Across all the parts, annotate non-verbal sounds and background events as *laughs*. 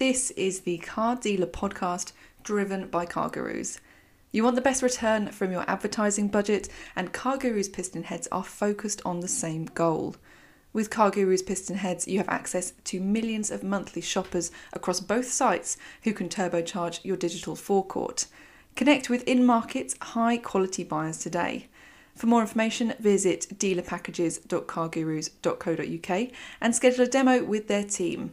This is the Car Dealer podcast driven by CarGurus. You want the best return from your advertising budget, and CarGurus piston heads are focused on the same goal. With CarGurus piston heads, you have access to millions of monthly shoppers across both sites who can turbocharge your digital forecourt. Connect with in market, high quality buyers today. For more information, visit dealerpackages.cargurus.co.uk and schedule a demo with their team.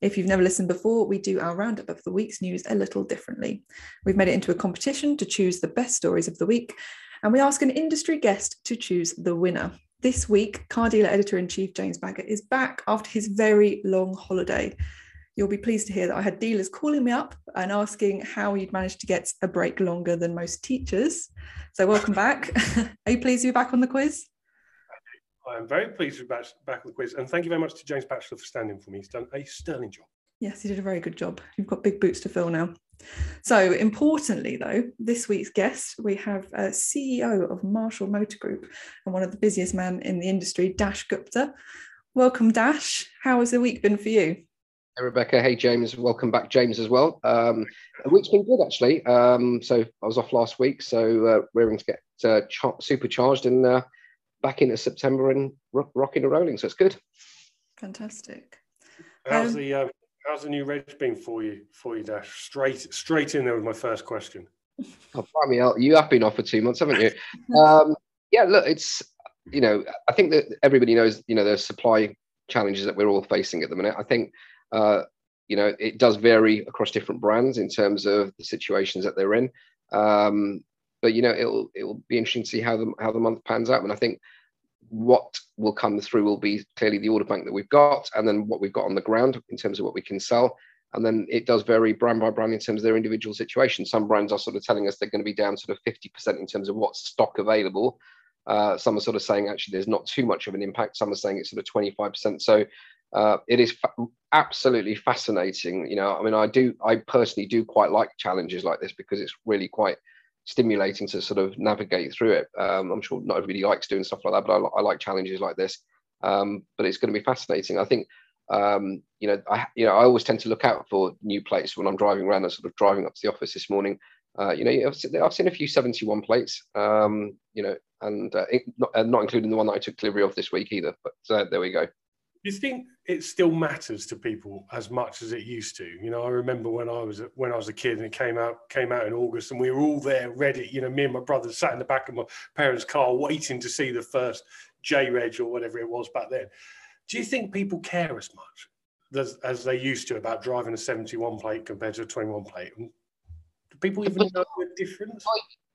If you've never listened before, we do our roundup of the week's news a little differently. We've made it into a competition to choose the best stories of the week, and we ask an industry guest to choose the winner. This week, car dealer editor in chief James Baggott is back after his very long holiday. You'll be pleased to hear that I had dealers calling me up and asking how you'd managed to get a break longer than most teachers. So, welcome back. *laughs* Are you pleased to be back on the quiz? I am very pleased to be back, back on the quiz. And thank you very much to James Batchelor for standing for me. He's done a sterling job. Yes, he did a very good job. You've got big boots to fill now. So, importantly, though, this week's guest, we have a CEO of Marshall Motor Group and one of the busiest men in the industry, Daksh Gupta. Welcome, Daksh. How has the week been for you? Hey, Rebecca. Hey, James. Welcome back, James, as well. Um, the week's been good, actually. Um, so, I was off last week, so uh, rearing to get uh, ch- supercharged and uh, back into September and rock, rocking and rolling. So, it's good. Fantastic. How's um, the uh, how's the new reg been for you? For you, Daksh. Straight straight in there with my first question. Oh, me out. You have been off for two months, haven't you? um, yeah. Look, it's you know, I think that everybody knows you know there's supply challenges that we're all facing at the minute. I think. Uh, you know, it does vary across different brands in terms of the situations that they're in. Um, but you know, it'll it'll be interesting to see how the how the month pans out. And I think what will come through will be clearly the order bank that we've got, and then what we've got on the ground in terms of what we can sell. And then it does vary brand by brand in terms of their individual situation. Some brands are sort of telling us they're going to be down sort of 50% in terms of what's stock available. Uh, some are sort of saying actually there's not too much of an impact. Some are saying it's sort of 25%. So uh, it is fa- absolutely fascinating. You know, I mean, I do, I personally do quite like challenges like this because it's really quite stimulating to sort of navigate through it. Um, I'm sure not everybody likes doing stuff like that, but I, I like challenges like this. Um, but it's going to be fascinating. I think um, you know, I you know I always tend to look out for new plates when I'm driving around and sort of driving up to the office this morning. Uh, you know, I've, I've, seen a few 71 plates. Um, you know, and uh, not, uh, not including the one that I took delivery of this week either. But uh, there we go you think it still matters to people as much as it used to? You know, I remember when I was when I was a kid and it came out came out in August, and we were all there ready. You know, me and my brother sat in the back of my parents' car waiting to see the first J Reg or whatever it was back then. Do you think people care as much as, as they used to about driving a 71 plate compared to a 21 plate? Do people even know the difference?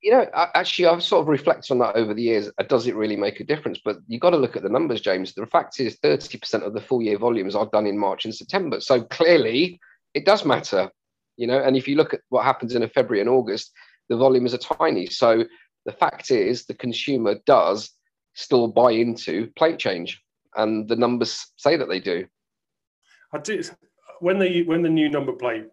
You know, actually, I've sort of reflected on that over the years. Uh, does it really make a difference? But you've got to look at the numbers, James. The fact is, 30% of the full year volumes are done in March and September. So clearly, it does matter, you know. And if you look at what happens in February and August, the volumes are tiny. So the fact is, the consumer does still buy into plate change, and the numbers say that they do. I do. When the when the new number plate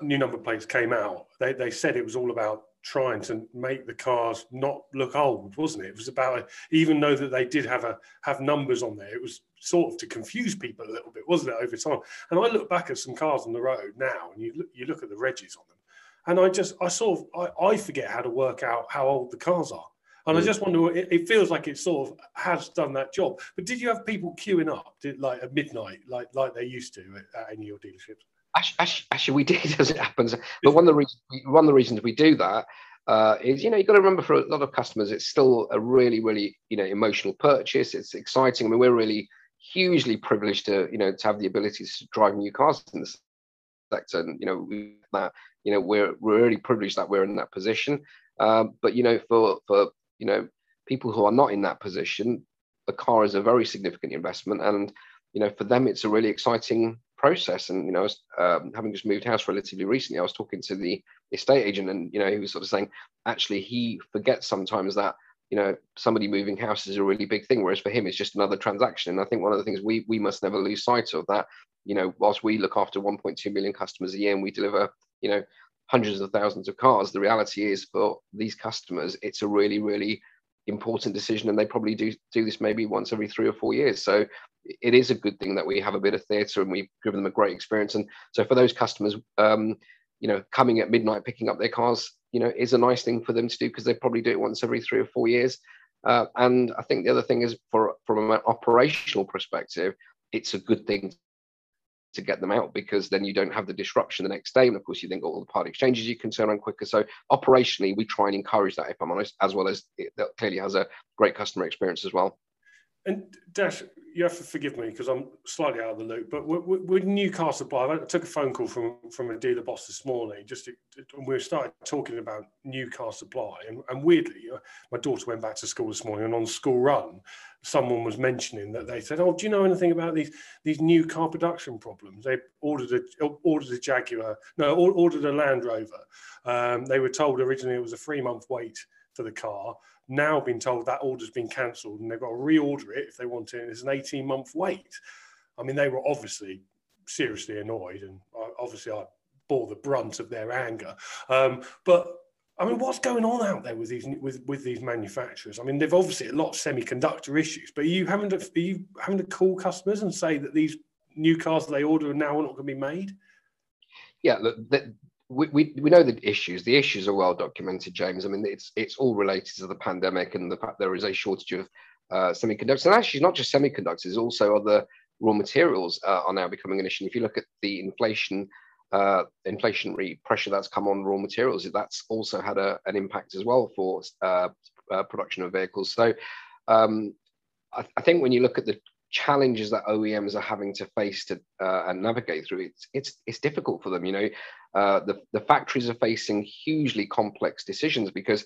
new number plates came out, they, they said it was all about trying to make the cars not look old, wasn't it? It was about even though that they did have a have numbers on there, it was sort of to confuse people a little bit, wasn't it, over time? And I look back at some cars on the road now, and you look, you look at the regs on them, and I just I sort of I, I forget how to work out how old the cars are. And I mm. just wonder, it, it, feels like it sort of has done that job. But did you have people queuing up did, like at midnight, like like they used to at, at any of your dealerships? Actually, actually, we did *laughs* as it happens. But one of the reasons we, one of the reasons we do that uh, is you know you've got to remember for a lot of customers it's still a really really you know emotional purchase. It's exciting. I mean we're really hugely privileged to you know to have the ability to drive new cars in the sector, and you know that you know we're we're really privileged that we're in that position. Um, but you know for for you know people who are not in that position, the car is a very significant investment, and you know for them it's a really exciting process. And you know, was, um, having just moved house relatively recently, I was talking to the estate agent, and you know, he was sort of saying actually he forgets sometimes that you know somebody moving house is a really big thing, whereas for him it's just another transaction. And I think one of the things we we must never lose sight of that. You know, whilst we look after 1.2 million customers a year and we deliver, you know, hundreds of thousands of cars, the reality is for these customers, it's a really, really important decision and they probably do do this maybe once every three or four years. So it is a good thing that we have a bit of theatre and we've given them a great experience. And so for those customers um, you know coming at midnight picking up their cars you know is a nice thing for them to do because they probably do it once every three or four years. Uh, and i think the other thing is for from an operational perspective it's a good thing to get them out because then you don't have the disruption the next day. And of course, you then got all the part exchanges you can turn around quicker. So operationally, we try and encourage that, if I'm honest, as well as it clearly has a great customer experience as well. And Daksh, you have to forgive me because I'm slightly out of the loop. But with, Newcastle Supply, I took a phone call from from a dealer boss this morning. Just to, and we started talking about Newcastle Supply, and, and weirdly, uh, my daughter went back to school this morning, and on school run, someone was mentioning that they said, "Oh, do you know anything about these these new car production problems?" They ordered a ordered a Jaguar, no, ordered a Land Rover. Um, they were told originally it was a three month wait for the car. Now been told that order's been cancelled and they've got to reorder it if they want it. And it's an 18 month wait. I mean, they were obviously seriously annoyed, and obviously I bore the brunt of their anger. Um, but I mean, what's going on out there with these with, with these manufacturers? I mean, they've obviously a lot of semiconductor issues, but are you having to are you having to call customers and say that these new cars that they order now are now not going to be made? Yeah, look, we, we, know the issues. The issues are well documented, James. I mean, it's it's all related to the pandemic and the fact there is a shortage of uh, semiconductors, and actually not just semiconductors, also other raw materials uh, are now becoming an issue. If you look at the inflation, uh, inflationary pressure that's come on raw materials, that's also had a, an impact as well for uh, uh, production of vehicles. So um, I, I, think when you look at the challenges that OEMs are having to face to uh, and navigate through, it's it's it's difficult for them. You know, uh, the the factories are facing hugely complex decisions because,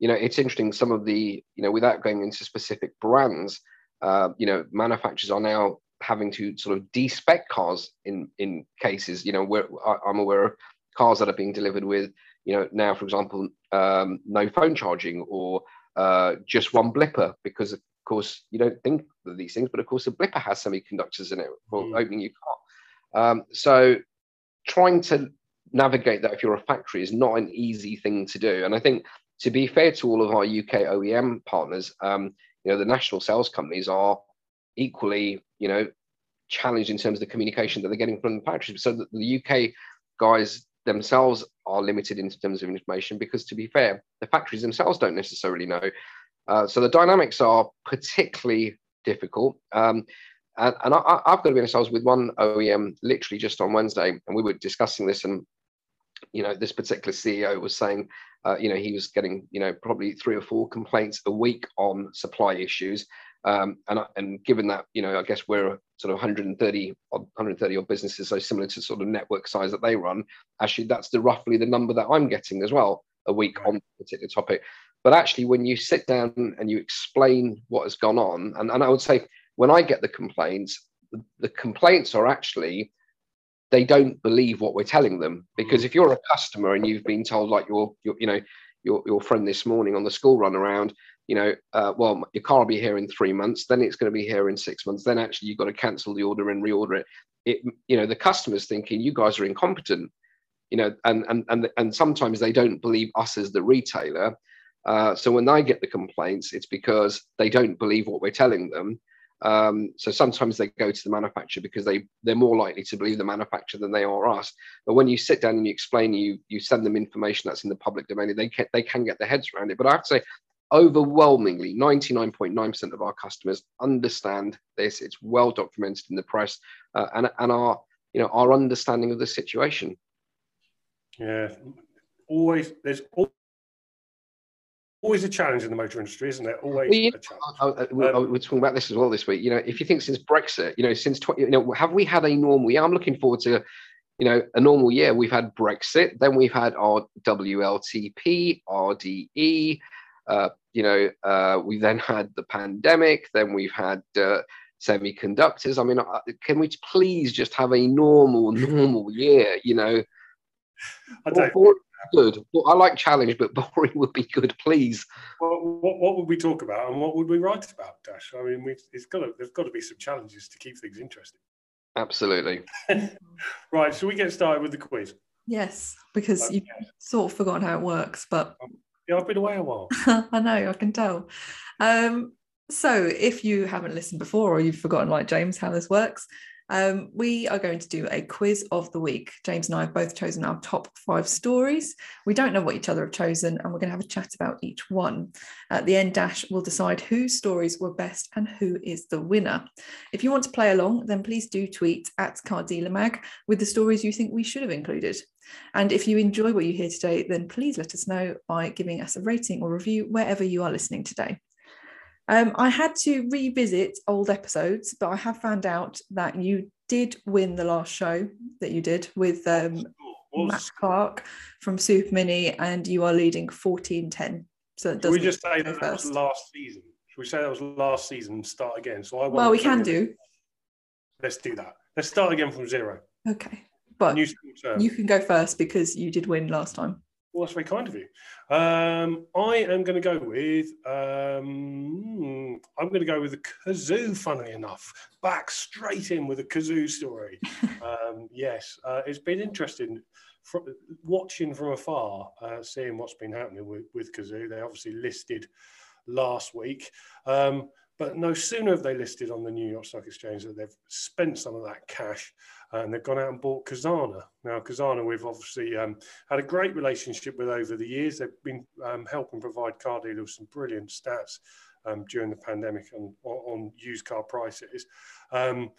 you know, it's interesting. Some of the you know, without going into specific brands, uh, you know, manufacturers are now having to sort of despec cars in in cases. You know, where I'm aware of cars that are being delivered with, you know, now for example, um, no phone charging or uh, just one blipper because course you don't think of these things, but of course a blipper has semiconductors in it for mm. opening your car. Um, so trying to navigate that if you're a factory is not an easy thing to do. And I think to be fair to all of our UK OEM partners, um, you know, the national sales companies are equally, you know, challenged in terms of the communication that they're getting from the factories. So the UK guys themselves are limited in terms of information because, to be fair, the factories themselves don't necessarily know. Uh, so the dynamics are particularly difficult. Um, and, and I, have got to be honest, I was with one OEM literally just on Wednesday, and we were discussing this, and you know, this particular CEO was saying, uh, you know, he was getting, you know, probably three or four complaints a week on supply issues. Um, and, and given that, you know, I guess we're sort of 130 or 130 odd businesses, so similar to sort of network size that they run, actually, that's the roughly the number that I'm getting as well a week on a particular topic. But actually, when you sit down and you explain what has gone on, and, and I would say when I get the complaints, the, the complaints are actually they don't believe what we're telling them. Because if you're a customer and you've been told like your, your you know your, your friend this morning on the school run around you know uh, well your car will be here in three months then it's going to be here in six months then actually you've got to cancel the order and reorder it. It you know the customer's thinking you guys are incompetent you know and and and, and sometimes they don't believe us as the retailer uh, so when I get the complaints, it's because they don't believe what we're telling them. Um, so sometimes they go to the manufacturer because they they're more likely to believe the manufacturer than they are us. But when you sit down and you explain, you you send them information that's in the public domain, they can they can get their heads around it. But I have to say, overwhelmingly, 99.9% of our customers understand this. It's well documented in the press, uh, and and our you know our understanding of the situation. Yeah, always there's always a challenge in the motor industry, isn't it? Always well, you, a challenge. I, I, um, we're talking about this as well this week. You know, if you think since Brexit, you know, since 20, you know, have we had a normal year? I'm looking forward to, you know, a normal year. We've had Brexit, then we've had our WLTP, RDE. Uh, you know, uh, we then had the pandemic, then we've had, uh, semiconductors. I mean, uh, can we please just have a normal, normal year? You know, *laughs* I don't. good. Well, I like challenge, but *laughs* boring would be good, please. What, what, what, would we talk about, and what would we write about, Daksh? I mean, we, it's got to, there's got to be some challenges to keep things interesting. Absolutely. *laughs* right. So we get started with the quiz. Yes, because okay. you've sort of forgotten how it works, but um, yeah, I've been away a while. I know, I can tell. Um, so, if you haven't listened before or you've forgotten, like James, how this works, um, we are going to do a quiz of the week. James and I have both chosen our top five stories. We don't know what each other have chosen, and we're going to have a chat about each one. At the end, Dash will decide whose stories were best and who is the winner. If you want to play along, then please do tweet at Car Dealer with the stories you think we should have included. And if you enjoy what you hear today, then please let us know by giving us a rating or review wherever you are listening today. Um, I had to revisit old episodes, but I have found out that you did win the last show that you did with um, Matt Clark from Super Mini, and you are leading 14 10. So it we just say that, that was last season? Should we say that was last season and start again? So I well, we can do. Let's do that. Let's start again from zero. Okay. But you can go first because you did win last time. Well, that's very kind of you. Um, I am going to go with. Um, I'm going to go with the Cazoo. Funnily enough, back straight in with a Cazoo story. *laughs* um, yes, uh, it's been interesting from, watching from afar, uh, seeing what's been happening with, with Cazoo. They obviously listed last week. Um, but no sooner have they listed on the New York Stock Exchange that they've spent some of that cash and they've gone out and bought Cazana. Now, Cazana, we've obviously um, had a great relationship with over the years. They've been um, helping provide car dealers some brilliant stats um, during the pandemic on, on used car prices. Um,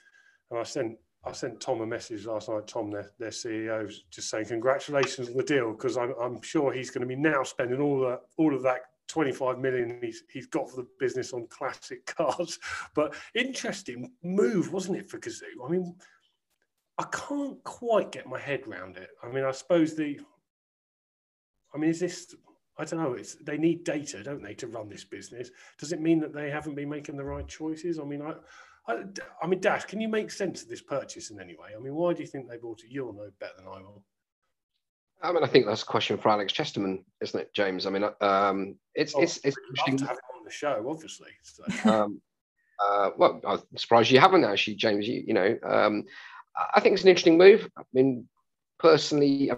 and I sent I sent Tom a message last night, Tom, their, their CEO, just saying congratulations on the deal because I'm, I'm sure he's going to be now spending all that all of that 25 million he's, he's got for the business on classic *laughs* cars. But interesting move, wasn't it, for Cazoo? I mean, I can't quite get my head around it. I mean, I suppose the, I mean, is this, I don't know, it's, they need data, don't they, to run this business? Does it mean that they haven't been making the right choices? I mean, I, I, I mean, Daksh, can you make sense of this purchase in any way? I mean, why do you think they bought it? You'll know better than I will. I mean, I think that's a question for Alex Chesterman, isn't it, James? I mean, um, it's oh, it's it's interesting. to have him on the show, obviously. So. *laughs* um, uh, well, I'm surprised you haven't actually, James. You, you know, um, I think it's an interesting move. I mean, personally, I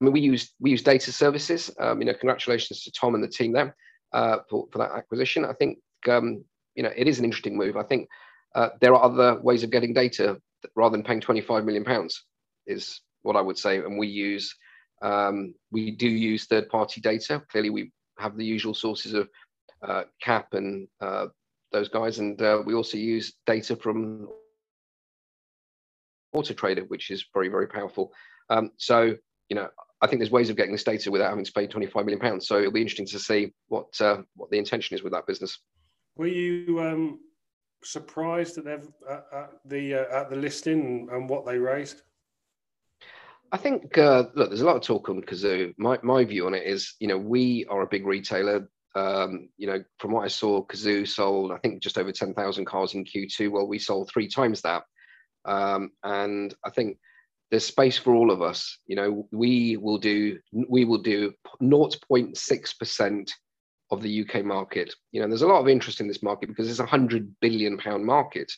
mean, we use we use data services. Um, you know, congratulations to Tom and the team there uh, for for that acquisition. I think um, you know it is an interesting move. I think uh, there are other ways of getting data rather than paying 25 million pounds. Is what I would say. And we use um, we do use third party data. Clearly, we have the usual sources of uh, CAP and uh, those guys, and uh, we also use data from Auto Trader, which is very very powerful. Um, so you know, I think there's ways of getting this data without having to pay 25 million pounds. So it'll be interesting to see what uh, what the intention is with that business. Were you um, surprised at, at the uh, at the listing and what they raised? I think uh, look, there's a lot of talk on Cazoo. My my view on it is, you know, we are a big retailer. Um, you know, from what I saw, Cazoo sold I think just over ten thousand cars in Q2. Well, we sold three times that, um, and I think there's space for all of us. You know, we will do we will do 0.6 percent of the UK market. You know, there's a lot of interest in this market because it's a hundred billion pound market.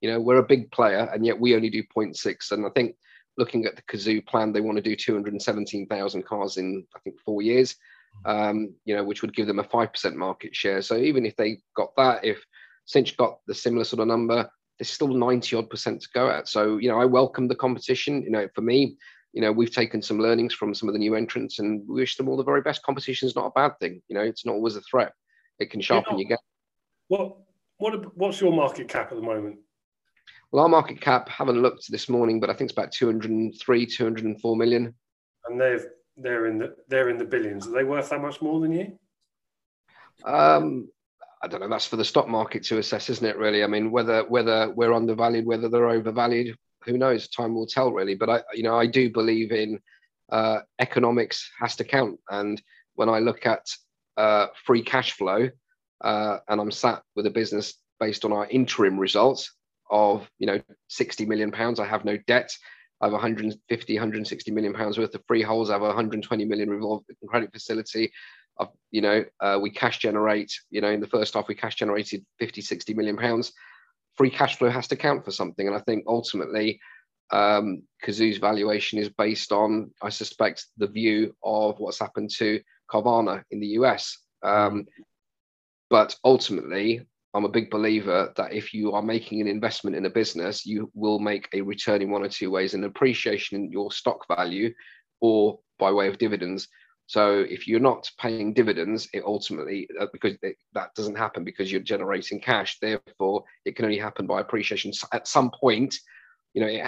You know, we're a big player, and yet we only do 0.6. And I think looking at the Cazoo plan, they want to do 217,000 cars in, I think, four years, um, you know, which would give them a 5% market share. So even if they got that, if Cinch got the similar sort of number, there's still 90 odd percent to go at. So, you know, I welcome the competition. You know, for me, you know, we've taken some learnings from some of the new entrants and we wish them all the very best. Competition is not a bad thing. You know, it's not always a threat. It can sharpen you know, your game. What, what, what's your market cap at the moment? Well, our market cap, haven't looked this morning, but I think it's about 203, 204 million. And they've they're in the they're in the billions. Are they worth that much more than you? Um, I don't know. That's for the stock market to assess, isn't it? Really, I mean, whether whether we're undervalued, whether they're overvalued, who knows? Time will tell, really. But I, you know, I do believe in uh, economics has to count. And when I look at uh, free cash flow, uh, and I'm sat with a business based on our interim results of you know 60 million pounds. I have no debt. I have 150, 160 million pounds worth of freeholds. I have a 120 million revolving credit facility. You know, uh, we cash generate. You know, in the first half, we cash generated 50, 60 million pounds. Free cash flow has to count for something, and I think ultimately, um, Cazoo's valuation is based on, I suspect, the view of what's happened to Carvana in the US. Um, but ultimately, I'm a big believer that if you are making an investment in a business, you will make a return in one or two ways an appreciation in your stock value or by way of dividends. So if you're not paying dividends, it ultimately, uh, because it, that doesn't happen because you're generating cash, therefore it can only happen by appreciation. At some point, you know, it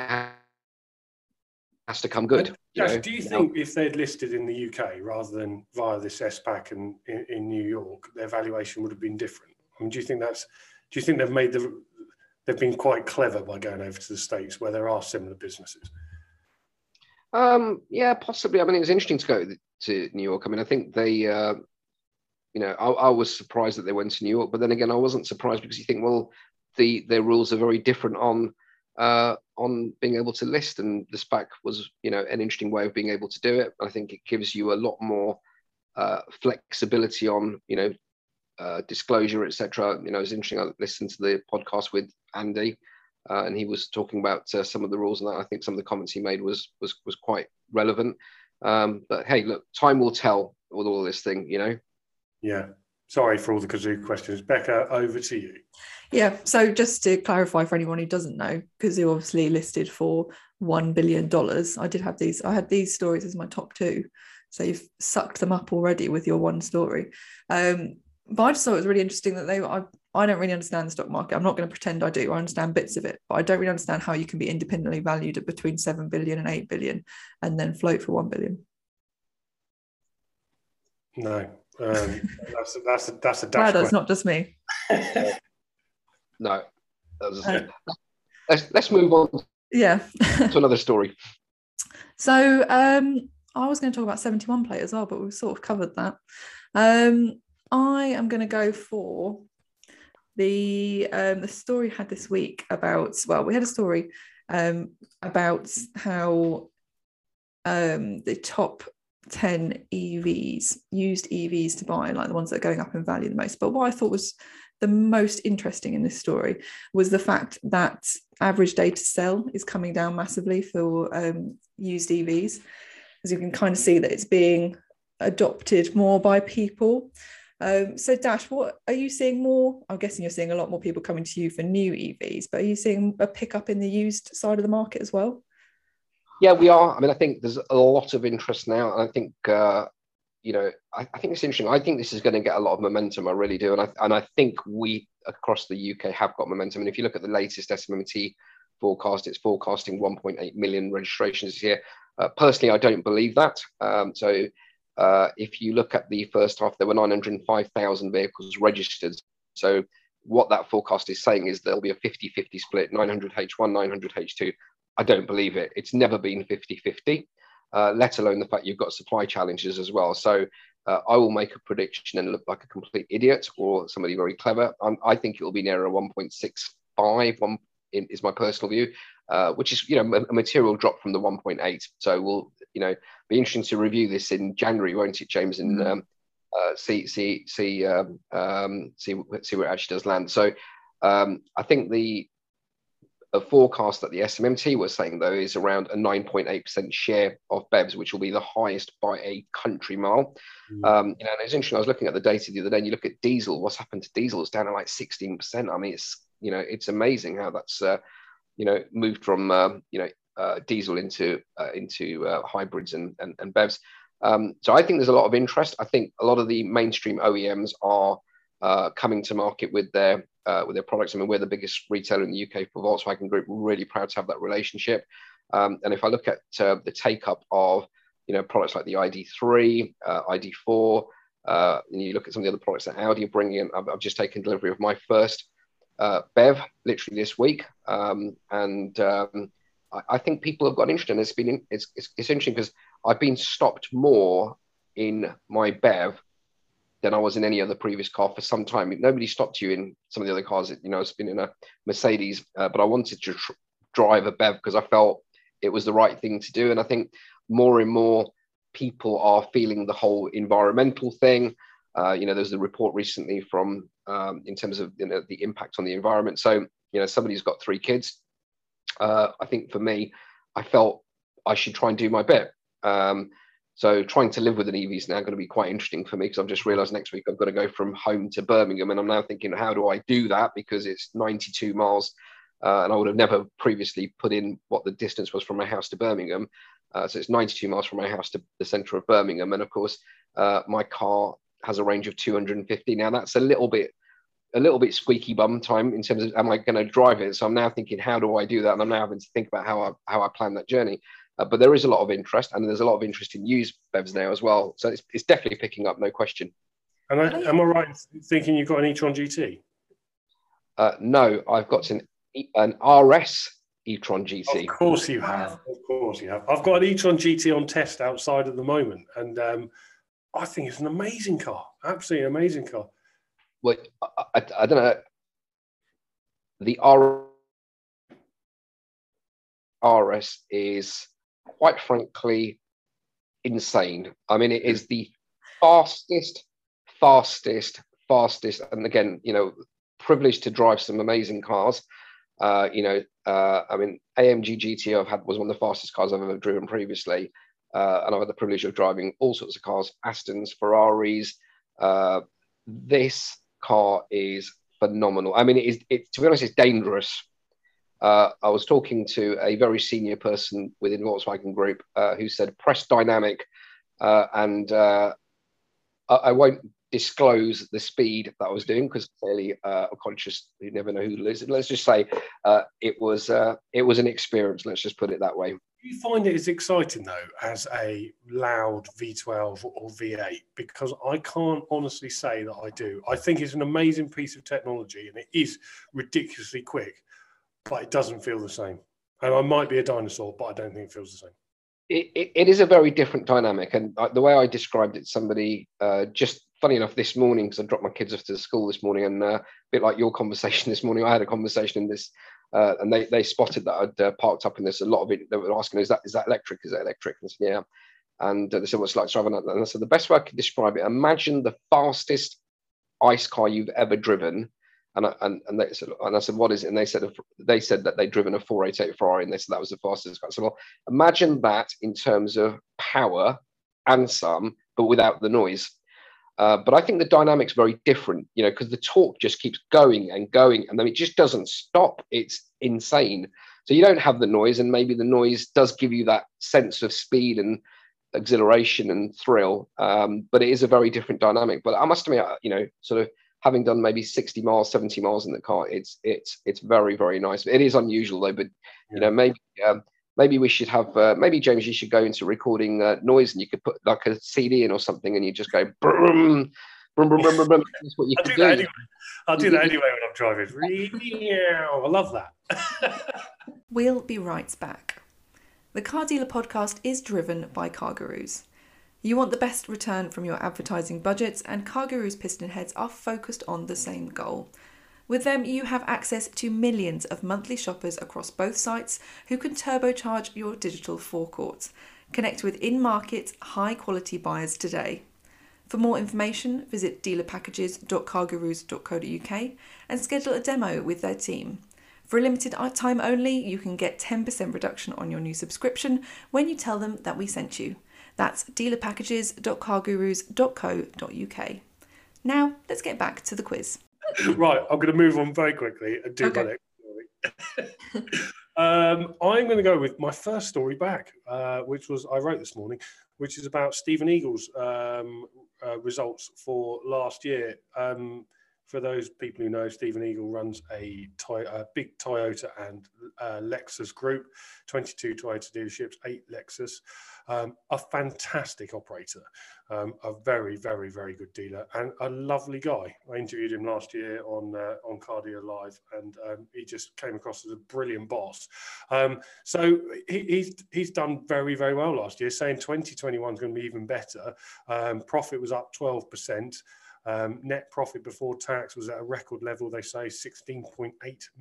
has to come good. Josh, know? do you think if they'd listed in the UK rather than via this SPAC and in, in New York, their valuation would have been different? I mean, do you think that's? Do you think they've made the? They've been quite clever by going over to the states where there are similar businesses. Um, yeah, possibly. I mean, it was interesting to go to New York. I mean, I think they, uh, you know, I, I, was surprised that they went to New York, but then again, I wasn't surprised because you think, well, the their rules are very different on uh, on being able to list, and the SPAC was, you know, an interesting way of being able to do it. I think it gives you a lot more uh, flexibility on, you know, uh, disclosure, etc. You know, it's interesting. I listened to the podcast with Andy, uh, and he was talking about uh, some of the rules, and I think some of the comments he made was was was quite relevant. Um, but hey, look, time will tell with all this thing, you know. Yeah. Sorry for all the Cazoo questions. Becca, over to you. Yeah. So just to clarify for anyone who doesn't know, Cazoo obviously listed for one billion dollars. I did have these. I had these stories as my top two. So you've sucked them up already with your one story. Um, but I just thought it was really interesting that they I, I don't really understand the stock market. I'm not going to pretend I do. I understand bits of it, but I don't really understand how you can be independently valued at between 7 billion and 8 billion and then float for 1 billion. No, um, *laughs* that's, a, that's, a, that's a dash. that's not just me. *laughs* no. Was, uh, let's, let's move on. Yeah. *laughs* to another story. So um, I was going to talk about 71 play as well, but we've sort of covered that. Um, I am going to go for the um, the story had this week about well, we had a story um, about how um, the top 10 EVs, used EVs to buy, like the ones that are going up in value the most. But what I thought was the most interesting in this story was the fact that average day to sell is coming down massively for um, used EVs. As you can kind of see that it's being adopted more by people. Um, so, Daksh, what are you seeing more? I'm guessing you're seeing a lot more people coming to you for new EVs, but are you seeing a pickup in the used side of the market as well? Yeah, we are. I mean, I think there's a lot of interest now, and I think uh, you know, I, I, think it's interesting. I think this is going to get a lot of momentum. I really do, and I and I think we across the UK have got momentum. And if you look at the latest SMMT forecast, it's forecasting 1.8 million registrations this year. Uh, personally, I don't believe that. Um, so uh, if you look at the first half, there were 905,000 vehicles registered. So what that forecast is saying is there'll be a 50-50 split, 900 H1, 900 H2. I don't believe it. It's never been 50-50, uh, let alone the fact you've got supply challenges as well. So uh, I will make a prediction and look like a complete idiot or somebody very clever. I'm, i think it will be nearer 1.65, one is my personal view, uh, which is you know a material drop from the 1.8. So we'll you know, be interesting to review this in January, won't it, James? And mm-hmm. um, uh, see see see um, um, see see where it actually does land. So um, I think the a forecast that the SMMT was saying though is around a 9.8% share of BEVs, which will be the highest by a country mile. Mm. Um, you know, and it's interesting. I was looking at the data the other day, and you look at diesel. What's happened to diesel? It's down to like 16%. I mean, it's you know, it's amazing how that's uh, you know moved from um, you know uh, diesel into uh, into uh, hybrids and, and, and BEVs. Um, so I think there's a lot of interest. I think a lot of the mainstream OEMs are uh, coming to market with their uh, with their products. I mean, we're the biggest retailer in the UK for Volkswagen Group. We're really proud to have that relationship. Um, and if I look at uh, the take up of you know products like the ID3, ID4, and you look at some of the other products that Audi are bringing in, I've, I've just taken delivery of my first BEV literally this week, um, and um, I, think people have got interested. And it's been it's, it's, it's interesting because I've been stopped more in my BEV than I was in any other previous car for some time. Nobody stopped you in some of the other cars. You know, I've been in a Mercedes, uh, but I wanted to tr- drive a BEV because I felt it was the right thing to do. And I think more and more people are feeling the whole environmental thing. Uh, you know, there's a report recently from um, in terms of you know, the impact on the environment. So, you know, somebody's got three kids. Uh, I think for me, I felt I should try and do my bit. Um, so trying to live with an EV is now going to be quite interesting for me because I've just realised next week I've got to go from home to Birmingham, and I'm now thinking, how do I do that? Because it's 92 miles, uh, and I would have never previously put in what the distance was from my house to Birmingham. Uh, so it's 92 miles from my house to the centre of Birmingham, and of course, uh, my car has a range of 250. Now that's a little bit a little bit squeaky bum time in terms of am I going to drive it? So I'm now thinking, how do I do that? And I'm now having to think about how I how I plan that journey. Uh, but there is a lot of interest, and there's a lot of interest in used BEVs now as well. So it's, it's definitely picking up, no question. And I, am I right thinking you've got an e-tron GT? Uh, no, I've got an an RS e-tron GT. Of course you have. Of course you have. I've got an e-tron GT on test outside at the moment, and um, I think it's an amazing car. Absolutely amazing car. I, I, I don't know. The R RS is quite frankly insane. I mean, it is the fastest, fastest, fastest, and again, you know, privileged to drive some amazing cars. Uh, you know, uh, I mean, AMG GT I've had was one of the fastest cars I've ever driven previously, uh, and I've had the privilege of driving all sorts of cars, Astons, Ferraris. Uh, this car is phenomenal. I mean, it is. It, to be honest, it's dangerous uh, I was talking to a very senior person within Volkswagen Group uh, who said press dynamic, uh, and uh, I, I, won't disclose the speed that I was doing because clearly uh, a conscious you never know who lives. Let's just say uh, it was it was an experience. Let's just put it that way. Do you find it as exciting though as a loud V12 or V8? Because I can't honestly say that I do. I think it's an amazing piece of technology and it is ridiculously quick but it doesn't feel the same. And I might be a dinosaur, but I don't think it feels the same. It, it, it is a very different dynamic. And the way I described it, somebody uh, just funny enough this morning, because I dropped my kids off to school this morning, and uh, a bit like your conversation *laughs* this morning, I had a conversation in this, uh, and they, they spotted that I'd uh, parked up, and there's a lot of it. They were asking, "Is that is that electric? Is that electric?" And I said, "Yeah." And uh, they said, "What's like driving that?" And I said, "The best way I could describe it: imagine the fastest ice car you've ever driven, and I, and, and they said, and I said, what is it? And they said, they said that they'd driven a 488 Ferrari, and they said that was the fastest car. So, well, imagine that in terms of power and some, but without the noise. Uh, but I think the dynamic's very different, you know, because the torque just keeps going and going, and then it just doesn't stop. It's insane. So you don't have the noise, and maybe the noise does give you that sense of speed and exhilaration and thrill. Um, but it is a very different dynamic. But I must admit, you know, sort of having done maybe 60 miles 70 miles in the car it's it's it's very very nice it is unusual though but you know maybe um, maybe we should have uh, maybe james you should go into recording uh, noise and you could put like a cd in or something and you just go brum, brum, brum, brum, brum. that's what you I'll do, do. That anyway. I'll do that anyway when I'm driving. I love that. *laughs* we'll be right back. The Car Dealer podcast is driven by CarGurus. You want the best return from your advertising budgets, and CarGurus PistonHeads are focused on the same goal. With them, you have access to millions of monthly shoppers across both sites who can turbocharge your digital forecourt. Connect with in market, high quality buyers today. For more information, visit dealerpackages.cargurus.co.uk and schedule a demo with their team. For a limited time only, you can get 10% reduction on your new subscription when you tell them that we sent you. That's dealerpackages.cargurus.co.uk. Now, let's get back to the quiz. *laughs* right, I'm going to move on very quickly and do okay. my next story. *laughs* um, I'm going to go with my first story back, uh, which was I wrote this morning, which is about Steven Eagell's um, uh, results for last year. Um, for those people who know, Steven Eagell runs a, a big Toyota and uh, Lexus group, 22 Toyota dealerships, eight Lexus. Um, a fantastic operator, um, a very, very, very good dealer, and a lovely guy. I interviewed him last year on uh, on Car Dealer Live, and um, he just came across as a brilliant boss. Um, so he, he's he's done very, very well last year. Saying 2021 is going to be even better. Um, profit was up 12 percent. Um, net profit before tax was at a record level, they say 16.8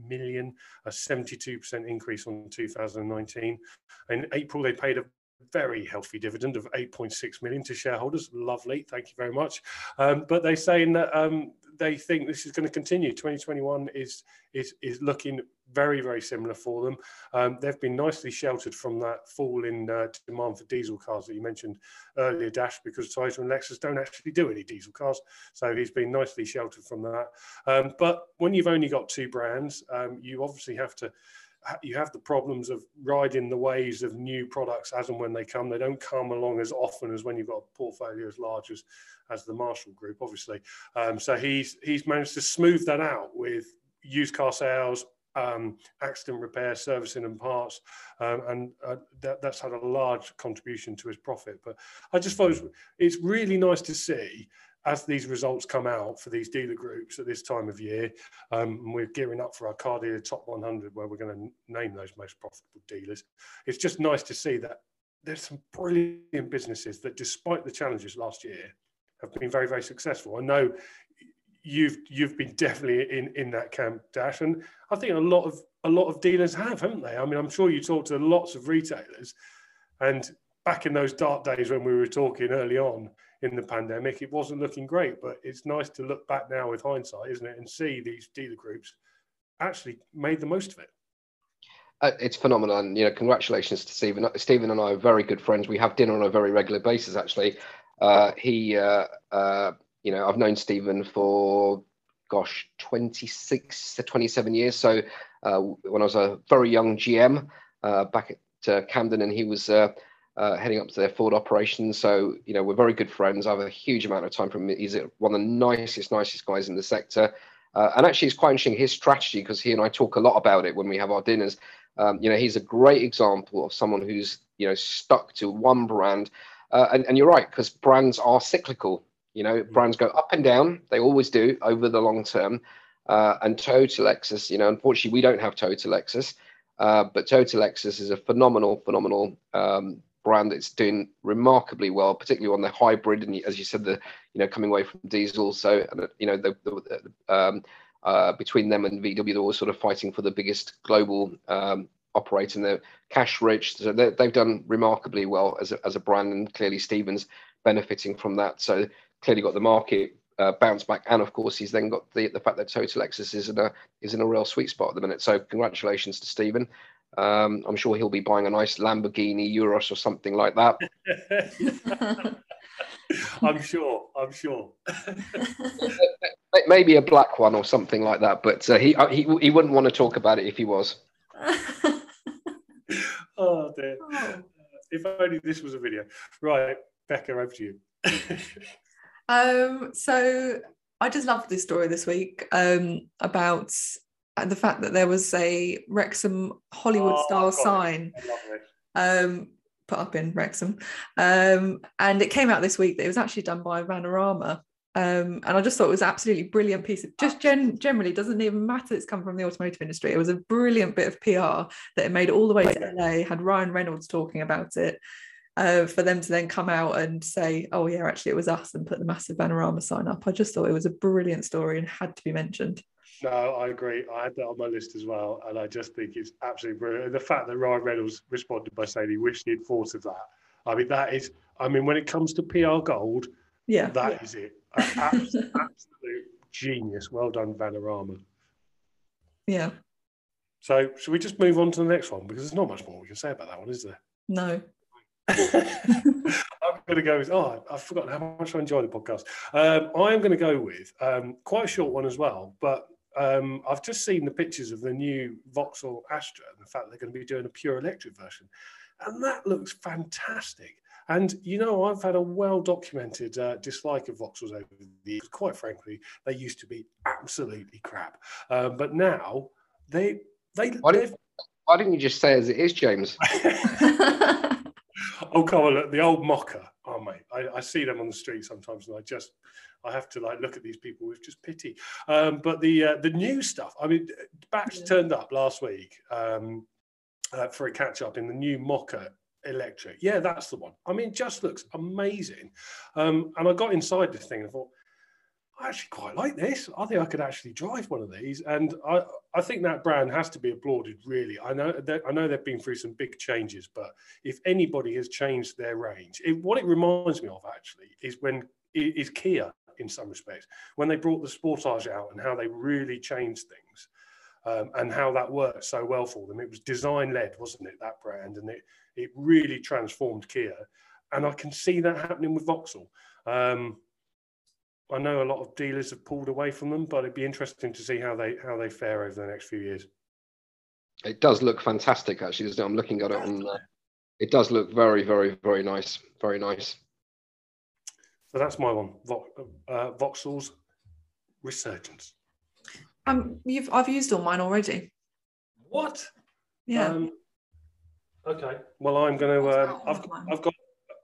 million, a 72% increase on 2019. In April, they paid a very healthy dividend of 8.6 million to shareholders. Lovely, thank you very much. Um, but they're saying that um, they think this is going to continue. 2021 is is is looking very very similar for them. Um, they've been nicely sheltered from that fall in uh, demand for diesel cars that you mentioned earlier, Daksh, because Toyota and Lexus don't actually do any diesel cars, so he's been nicely sheltered from that. Um, but when you've only got two brands, um, you obviously have to you have the problems of riding the waves of new products as and when they come. They don't come along as often as when you've got a portfolio as large as as the Marshall Group, obviously. Um, so he's he's managed to smooth that out with used car sales, um, accident repair, servicing and parts, um, and uh, that, that's had a large contribution to his profit. But I just thought it's really nice to see as these results come out for these dealer groups at this time of year, um, we're gearing up for our car dealer top 100, where we're going to name those most profitable dealers. It's just nice to see that there's some brilliant businesses that, despite the challenges last year, have been very, very successful. I know you've you've been definitely in in that camp, Daksh, and I think a lot of a lot of dealers have, haven't they? I mean, I'm sure you talk to lots of retailers, and back in those dark days when we were talking early on in the pandemic, it wasn't looking great. But it's nice to look back now with hindsight, isn't it, and see these dealer groups actually made the most of it. Uh, it's phenomenal, and you know, congratulations to Steven. Steven and I are very good friends. We have dinner on a very regular basis. Actually, uh, he, uh, uh you know, I've known Steven for gosh, 26 to 27 years. So uh, when I was a very young GM uh, back at Camden, and he was uh, heading up to their Ford operations. So, you know, we're very good friends. I have a huge amount of time from him. He's one of the nicest, nicest guys in the sector. Uh, and actually, it's quite interesting his strategy because he and I talk a lot about it when we have our dinners. Um, you know, he's a great example of someone who's, you know, stuck to one brand. Uh, and, and, you're right, because brands are cyclical. You know, mm-hmm. brands go up and down. They always do over the long term. Uh, and Toyota Lexus, you know, unfortunately, we don't have Toyota Lexus. Uh, but Toyota Lexus is a phenomenal, phenomenal um, brand that's doing remarkably well, particularly on the hybrid and as you said, the you know coming away from diesel. So you know the, the um, uh, between them and VW, they're all sort of fighting for the biggest global um, operator, and they're cash rich. So they have done remarkably well as a, as a brand, and clearly Stevens benefiting from that. So clearly got the market uh, bounce back, and of course he's then got the the fact that Toyota Lexus is in a is in a real sweet spot at the minute. So congratulations to Steven. Um, I'm sure he'll be buying a nice Lamborghini Urus or something like that. *laughs* I'm sure. I'm sure. *laughs* Maybe a black one or something like that. But uh, he, uh, he he wouldn't want to talk about it if he was. *laughs* oh dear. Oh. If only this was a video. Right, Becca, over to you. um. So I just loved this story this week um, about the fact that there was a Wrexham Hollywood oh, style sign um, put up in Wrexham. Um, and it came out this week that it was actually done by Vanarama. Um, and I just thought it was absolutely brilliant piece of just gen- generally doesn't even matter it's come from the automotive industry. It was a brilliant bit of PR that it made all the way to LA, had Ryan Reynolds talking about it. Uh, for them to then come out and say, oh, yeah, actually, it was us and put the massive Vanarama sign up. I just thought it was a brilliant story and had to be mentioned. No, I agree. I had that on my list as well, and I just think it's absolutely brilliant. And the fact that Ryan Reynolds responded by saying he wished he'd thought of that. I mean, that is. I mean, when it comes to PR gold, yeah, that yeah. is it. Absolute, *laughs* absolute genius. Well done, Vanarama. Yeah. So, should we just move on to the next one because there's not much more we can say about that one, is there? No. *laughs* *laughs* I'm going to go with, oh, I've forgotten how much I enjoy the podcast. Um, I'm going to go with um, quite a short one as well, but um, I've just seen the pictures of the new Vauxhall Astra and the fact they're going to be doing a pure electric version. And that looks fantastic. And, you know, I've had a well documented uh, dislike of Vauxhalls over the years. Quite frankly, they used to be absolutely crap. Um, but now they. they why, did, why didn't you just say as it is, James? *laughs* *laughs* oh, come on, look, the old Mokka. Oh, mate, I, I, see them on the street sometimes, and I just, I have to like look at these people with just pity. Um, but the uh, the new stuff. I mean, Batch yeah. turned up last week um, uh, for a catch up in the new Mokka electric. Yeah, that's the one. I mean, just looks amazing. Um, and I got inside this thing and thought, I actually quite like this. I think I could actually drive one of these, and I, I think that brand has to be applauded. Really, I know that I know they've been through some big changes, but if anybody has changed their range, it, what it reminds me of actually is when is Kia in some respects when they brought the Sportage out and how they really changed things. Um, and how that worked so well for them. It was design led, wasn't it? That brand, and it it really transformed Kia, and I can see that happening with Vauxhall. Um, I know a lot of dealers have pulled away from them, but it'd be interesting to see how they how they fare over the next few years. It does look fantastic, actually. I'm looking at it on. Uh, it does look very, very, very nice. Very nice. So that's my one. Uh, Vauxhall's resurgence. Um, you've I've used all mine already. What? Yeah. Um, okay. Well, I'm going to. Uh, I've I've got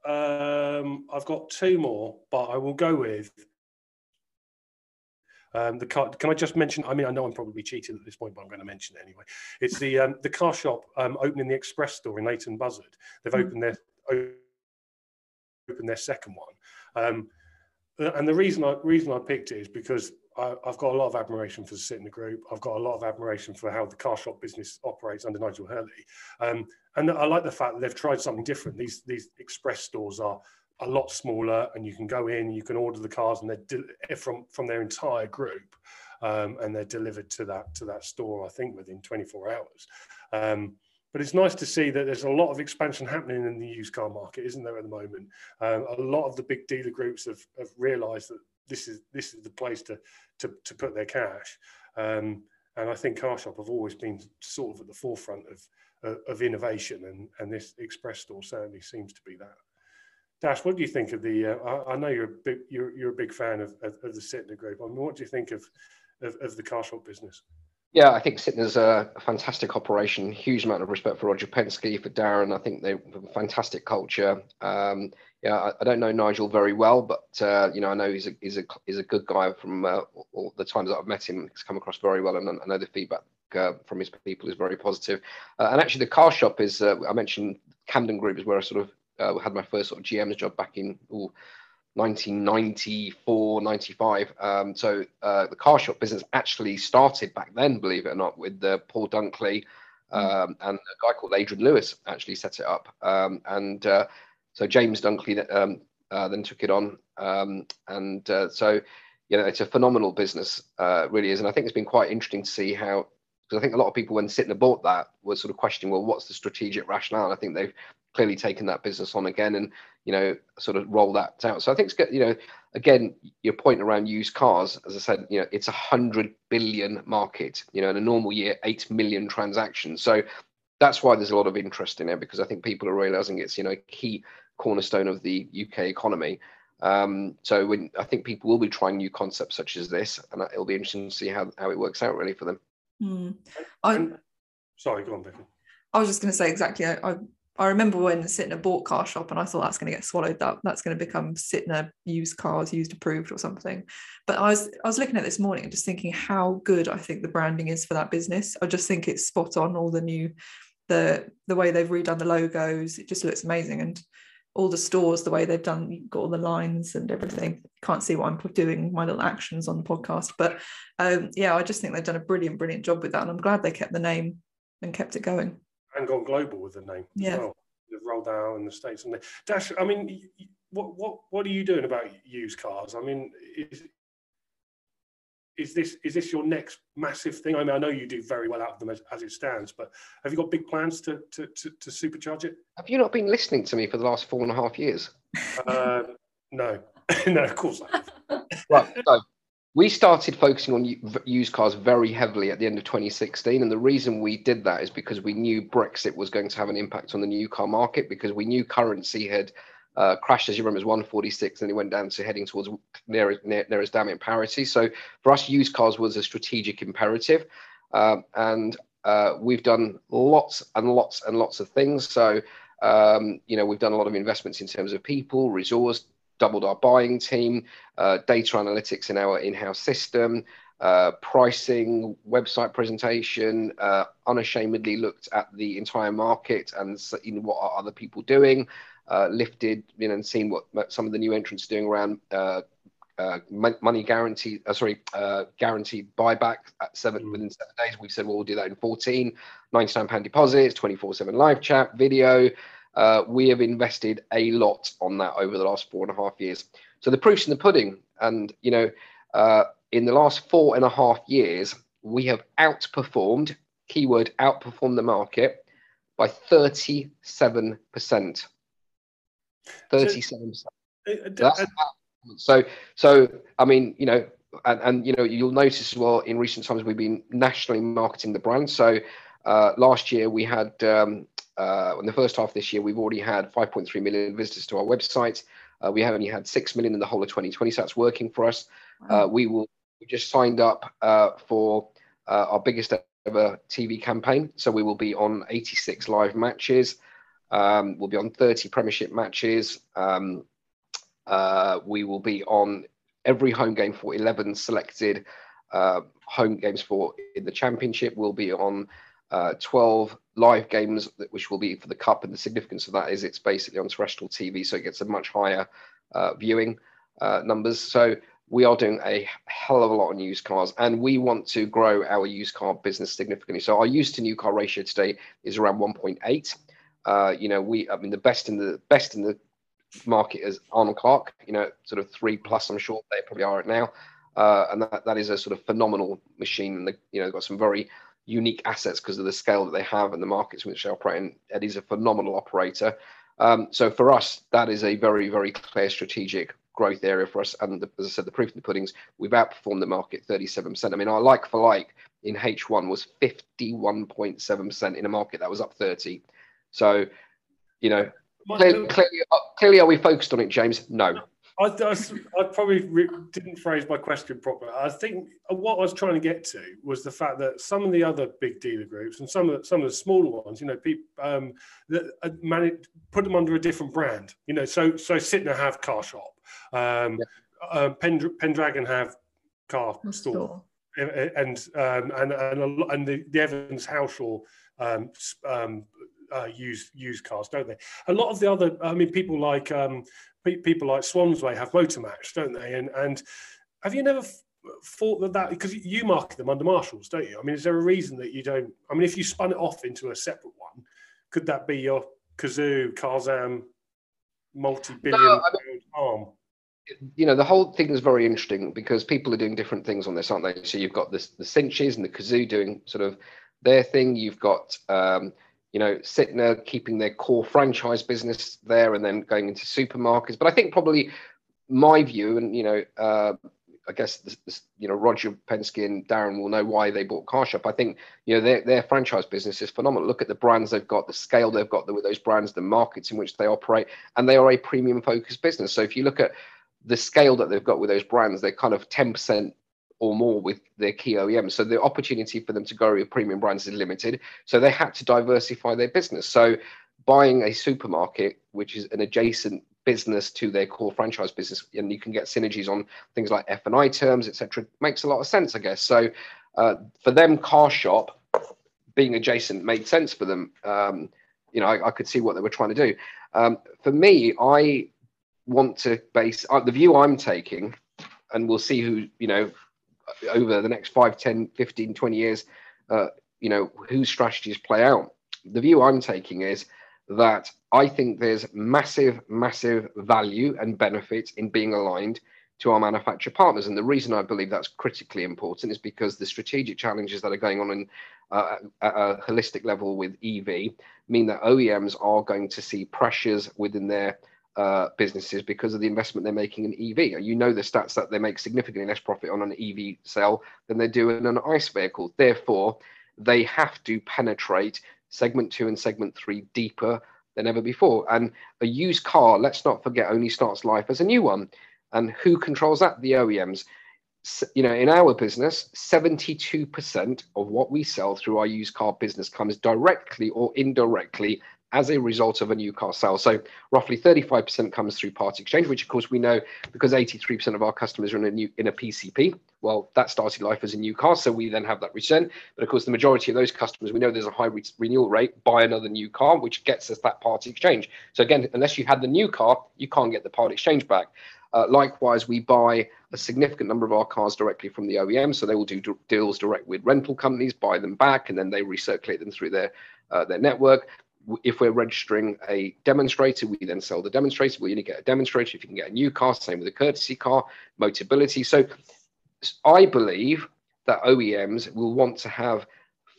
um, I've got two more, but I will go with um, the car, can I just mention? I mean, I know I'm probably cheating at this point, but I'm going to mention it anyway. It's the um, the car shop um, opening the express store in Leighton Buzzard. They've mm. opened their opened their second one, um, and the reason I reason I picked it is because I, have got a lot of admiration for the Sytner Group. I've got a lot of admiration for how the car shop business operates under Nigel Hurley, um, and I like the fact that they've tried something different. These these express stores are a lot smaller, and you can go in, you can order the cars, and they're de- from from their entire group, um, and they're delivered to that to that store. I think within 24 hours. Um, but it's nice to see that there's a lot of expansion happening in the used car market, isn't there, at the moment? Um, a lot of the big dealer groups have, have realised that this is this is the place to to, to put their cash. Um, and I think CarShop have always been sort of at the forefront of of, of innovation, and and this express store certainly seems to be that. Daksh, what do you think of the? Uh, I, I, know you're a big you're, you're a big fan of, of, of the Sytner Group. I mean, what do you think of, of, of the car shop business? Yeah, I think Sytner's a, fantastic operation. Huge amount of respect for Roger Penske, for Darren. I think they're a fantastic culture. Um, yeah, I, I, don't know Nigel very well, but uh, you know, I know he's a he's a he's a good guy. From uh, all the times that I've met him, he's come across very well, and I know the feedback uh, from his people is very positive. Uh, and actually, the car shop is uh, I mentioned Camden Group is where I sort of uh, had my first sort of GM's job back in ooh, 1994, 95. Um, so uh, the car shop business actually started back then, believe it or not, with uh, Paul Dunkley hmm. um, and a guy called Adrian Lewis actually set it up. Um, and uh, so James Dunkley um, uh, then took it on. Um, and uh, so, you know, it's a phenomenal business, uh, really is. And I think it's been quite interesting to see how because I think a lot of people, when Sytner bought that, were sort of questioning, well, what's the strategic rationale? And I think they've clearly taken that business on again and you know sort of roll that out. So I think it's good. You know, again, your point around used cars, as I said, you know, it's a hundred billion market. You know, in a normal year, eight million transactions. So that's why there's a lot of interest in it because I think people are realizing it's you know a key cornerstone of the UK economy. Um, so when I think people will be trying new concepts such as this, and it'll be interesting to see how, how it works out really for them. Mm. I, sorry, go on, Becky. I was just going to say exactly. I, I, I remember when Sytner bought car shop, and I thought that's going to get swallowed up. That's going to become Sytner used cars, used approved, or something. But I was I was looking at this morning and just thinking how good I think the branding is for that business. I just think it's spot on. All the new, the the way they've redone the logos, it just looks amazing. And all the stores, the way they've done, got all the lines and everything. Can't see what I'm doing my little actions on the podcast, but um, yeah, I just think they've done a brilliant, brilliant job with that, and I'm glad they kept the name and kept it going. And gone global with the name yeah. as well. They've rolled out in the states and they, Daksh. I mean, what what what are you doing about used cars? I mean, is, is this is this your next massive thing? I mean, I know you do very well out of them as, as it stands, but have you got big plans to, to, to to supercharge it? Have you not been listening to me for the last four and a half years? Uh, no, *laughs* no, of course not. right, so we started focusing on used cars very heavily at the end of 2016, and the reason we did that is because we knew Brexit was going to have an impact on the new car market because we knew currency had uh, crashed, as you remember, as 146, and it went down to heading towards near, near, near as damn it parity. So for us, used cars was a strategic imperative. Um, and uh, we've done lots and lots and lots of things. So, um, you know, we've done a lot of investments in terms of people, resource, doubled our buying team, uh, data analytics in our in-house system, uh, pricing, website presentation, uh, unashamedly looked at the entire market and you know, what are other people doing, uh, lifted, you know, and seen what some of the new entrants doing around uh, uh, money guarantee, uh, sorry, uh, guaranteed buyback at seven mm. within seven days. We said, well, we'll do that in 14, 99 pound deposits, 24 seven live chat, video. Uh, we have invested a lot on that over the last four and a half years. So the proof's in the pudding. And, you know, uh, in the last four and a half years, we have outperformed, keyword, outperformed the market by 37%. 37%. So, so, so I mean, you know, and, and you know, you'll notice as well in recent times we've been nationally marketing the brand. So uh, last year we had um, uh, in the first half of this year we've already had 5.3 million visitors to our website. Uh, we have only had six million in the whole of 2020, so that's working for us. Wow. Uh, we will we just signed up uh, for uh, our biggest ever TV campaign, so we will be on 86 live matches. Um, we'll be on 30 Premiership matches. Um, uh, we will be on every home game for 11 selected uh, home games for in the Championship. We'll be on uh, 12 live games, which will be for the Cup. And the significance of that is it's basically on terrestrial TV, so it gets a much higher uh, viewing uh, numbers. So we are doing a hell of a lot on used cars and we want to grow our used car business significantly. So our used to new car ratio today is around 1.8. Uh, you know, we, I mean, the best in the best in the market is Arnold Clark, you know, sort of three plus, I'm sure they probably are it now. Uh, and that, that is a sort of phenomenal machine. And, the, you know, got some very unique assets because of the scale that they have and the markets in which they operate. And Eddie's a phenomenal operator. Um, so for us, that is a very, very clear strategic growth area for us. And the, as I said, the proof of the puddings, we've outperformed the market 37%. I mean, our like for like in H1 was 51.7% in a market that was up 30. So, you know, clearly, clearly, uh, clearly, are we focused on it, James? No. I, I, I probably re- didn't phrase my question properly. I think what I was trying to get to was the fact that some of the other big dealer groups and some of some of the smaller ones, you know, people um, that manage put them under a different brand. You know, so so Sytner have car shop, um, yeah. uh, Pendragon have car store. store, and um, and and, and the, the Evans Halshaw um, um, uh, used used cars, don't they? A lot of the other, I mean, people like um, people like Swansway have motor Motormatch, don't they? And and have you never thought that that because you market them under Marshalls, don't you? I mean, is there a reason that you don't? I mean, if you spun it off into a separate one, could that be your Cazoo, Carzam, multi-billion no, I mean, arm? you know the whole thing is very interesting because people are doing different things on this aren't they so you've got this the cinches and the Cazoo doing sort of their thing you've got um, you know, Sytner keeping their core franchise business there and then going into supermarkets. But I think probably my view, and you know, uh, I guess this, this, you know Roger Penske and Darren will know why they bought CarShop. I think you know their their franchise business is phenomenal. Look at the brands they've got, the scale they've got with those brands, the markets in which they operate, and they are a premium focused business. So if you look at the scale that they've got with those brands, they're kind of ten percent or more with their key OEMs. So the opportunity for them to grow with premium brands is limited. So they had to diversify their business. So buying a supermarket, which is an adjacent business to their core franchise business, and you can get synergies on things like F and I terms, etc., makes a lot of sense, I guess. So uh, for them, car shop being adjacent made sense for them. Um, you know, I, I, could see what they were trying to do. Um, for me, I want to base uh, the view I'm taking, and we'll see who you know over the next 5 10 15 20 years uh, you know whose strategies play out. The view i'm taking is that i think there's massive massive value and benefit in being aligned to our manufacturer partners. And the reason i believe that's critically important is because the strategic challenges that are going on in uh, at a holistic level with ev mean that oems are going to see pressures within their uh, businesses because of the investment they're making in EV. You know the stats that they make significantly less profit on an EV sale than they do in an ICE vehicle. Therefore, they have to penetrate segment two and segment three deeper than ever before. And a used car, let's not forget, only starts life as a new one. And who controls that? The OEMs. You know, in our business, 72% of what we sell through our used car business comes directly or indirectly as a result of a new car sale. So roughly 35% comes through part exchange, which of course we know because 83% of our customers are in a new in a PCP. Well, that started life as a new car, so we then have that return. But of course, the majority of those customers, we know there's a high re- renewal rate. Buy another new car, which gets us that part exchange. So again, unless you had the new car, you can't get the part exchange back. Uh, likewise, we buy a significant number of our cars directly from the OEM. So they will do deals direct with rental companies, buy them back, and then they recirculate them through their uh, their network. If we're registering a demonstrator, we then sell the demonstrator. We only get a demonstrator if you can get a new car. Same with a courtesy car, Motability. So I believe that OEMs will want to have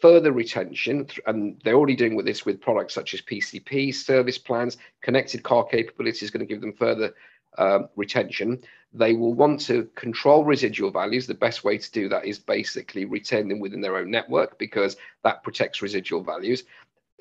further retention, and they're already doing with this with products such as PCP, service plans, connected car capability is going to give them further um, retention. They will want to control residual values. The best way to do that is basically retain them within their own network because that protects residual values.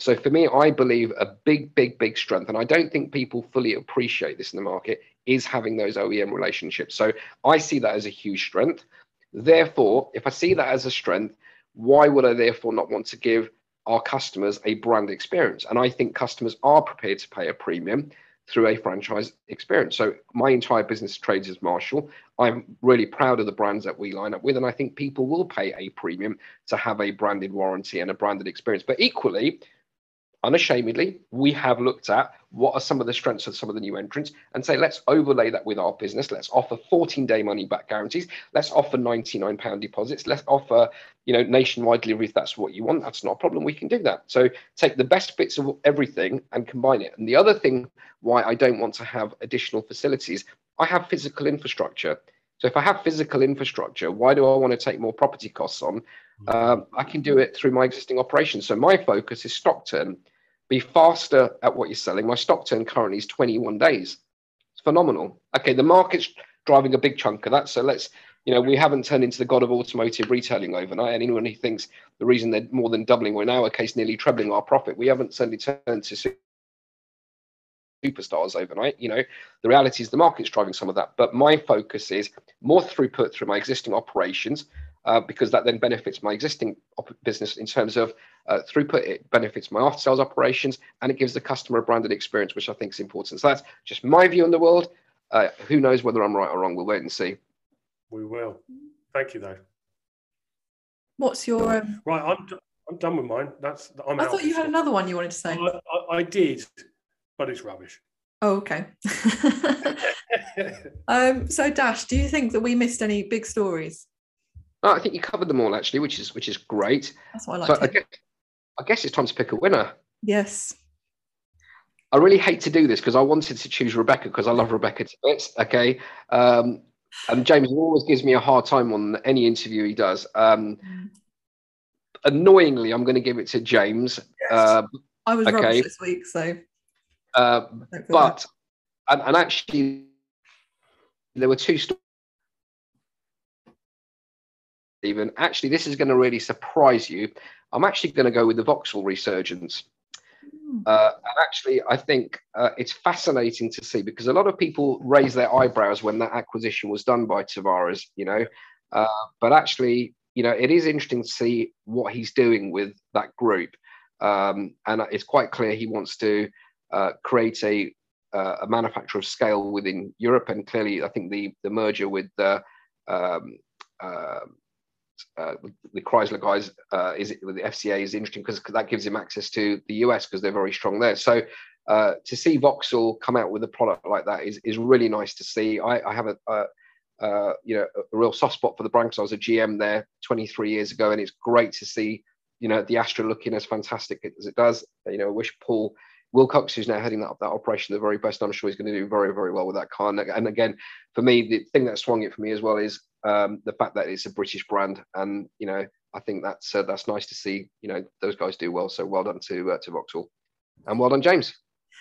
So for me, I believe a big, big, big strength, and I don't think people fully appreciate this in the market, is having those OEM relationships. So I see that as a huge strength. Therefore, if I see that as a strength, why would I therefore not want to give our customers a brand experience? And I think customers are prepared to pay a premium through a franchise experience. So my entire business trades as Marshall. I'm really proud of the brands that we line up with, and I think people will pay a premium to have a branded warranty and a branded experience. But equally, unashamedly, we have looked at what are some of the strengths of some of the new entrants and say, let's overlay that with our business. Let's offer 14 day money back guarantees. Let's offer 99 pound deposits. Let's offer, you know, nationwide delivery if that's what you want. That's not a problem. We can do that. So take the best bits of everything and combine it. And the other thing why I don't want to have additional facilities, I have physical infrastructure. So if I have physical infrastructure, why do I want to take more property costs on? Um, I can do it through my existing operations. So my focus is stock turn be faster at what you're selling. My stock turn currently is 21 days. It's phenomenal. Okay, the market's driving a big chunk of that. So let's, you know, we haven't turned into the god of automotive retailing overnight. And anyone who thinks the reason they're more than doubling, we're in our case nearly trebling our profit, we haven't suddenly turned to superstars overnight. You know, the reality is the market's driving some of that. But my focus is more throughput through my existing operations uh, because that then benefits my existing op- business in terms of uh, throughput. It benefits my after sales operations and it gives the customer a branded experience, which I think is important. So that's just my view on the world. Uh, who knows whether I'm right or wrong? We'll wait and see. We will. Thank you, though. What's your um... right? I'm I'm done with mine. That's I'm I out. thought you had another one you wanted to say. I, I, I did, but it's rubbish. Oh, okay. *laughs* um, so, Daksh, do you think that we missed any big stories? I think you covered them all actually, which is which is great. That's what I like. So I guess, I guess it's time to pick a winner. Yes. I really hate to do this because I wanted to choose Rebecca because I love Rebecca to bits. Okay. Um, and James always gives me a hard time on any interview he does. Um, mm. Annoyingly, I'm going to give it to James. Yes. Uh, I was okay. rubbish this week, so. Uh, but and, and, actually, there were two stories. Even actually, this is going to really surprise you. I'm actually going to go with the Vauxhall resurgence. Hmm. Uh, and actually, I think uh, it's fascinating to see because a lot of people raise their eyebrows when that acquisition was done by Tavares, you know. Uh, but actually, you know, it is interesting to see what he's doing with that group. Um, and it's quite clear he wants to uh, create a, uh, a manufacturer of scale within Europe. And clearly, I think the, the merger with the um, uh, the Chrysler guys uh, is with the FCA is interesting because that gives him access to the US because they're very strong there. So uh, to see Vauxhall come out with a product like that is is really nice to see. I, I have a, a uh, you know a real soft spot for the brand because I was a GM there 23 years ago, and it's great to see you know the Astra looking as fantastic as it does. You know, I wish Paul Willcox, who's now heading that, that operation, the very best. I'm sure he's going to do very, very well with that car. And again, for me, the thing that swung it for me as well is um, the fact that it's a British brand, and you know, I think that's uh, that's nice to see. You know, those guys do well. So well done to uh, to Vauxhall, and well done, James.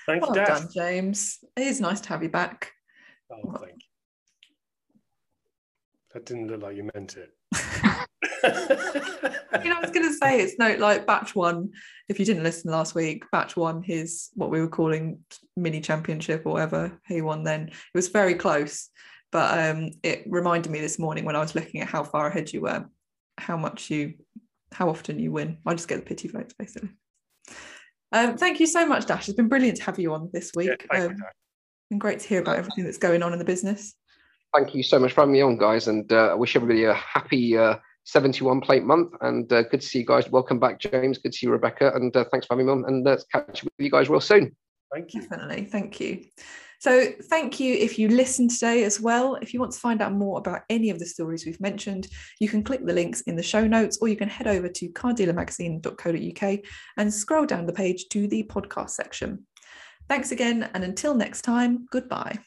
Thanks, well done, James. It is nice to have you back. Oh, thank you. That didn't look like you meant it. *laughs* you know, I was going to say it's no like batch one. If you didn't listen last week, batch one, his what we were calling mini championship or whatever he won. Then it was very close, but um, it reminded me this morning when I was looking at how far ahead you were, how much you, how often you win. I just get the pity votes basically. Um, thank you so much, Daksh. It's been brilliant to have you on this week. Yeah, um, been great to hear about everything that's going on in the business. Thank you so much for having me on, guys, and uh, I wish everybody a happy uh, 71 plate month. And uh, good to see you guys. Welcome back, James. Good to see you, Rebecca, and uh, thanks for having me on. And let's catch up with you guys real soon. Thank you. Definitely. Thank you. So, thank you if you listened today as well. If you want to find out more about any of the stories we've mentioned, you can click the links in the show notes or you can head over to cardealermagazine.co.uk and scroll down the page to the podcast section. Thanks again, and until next time, goodbye.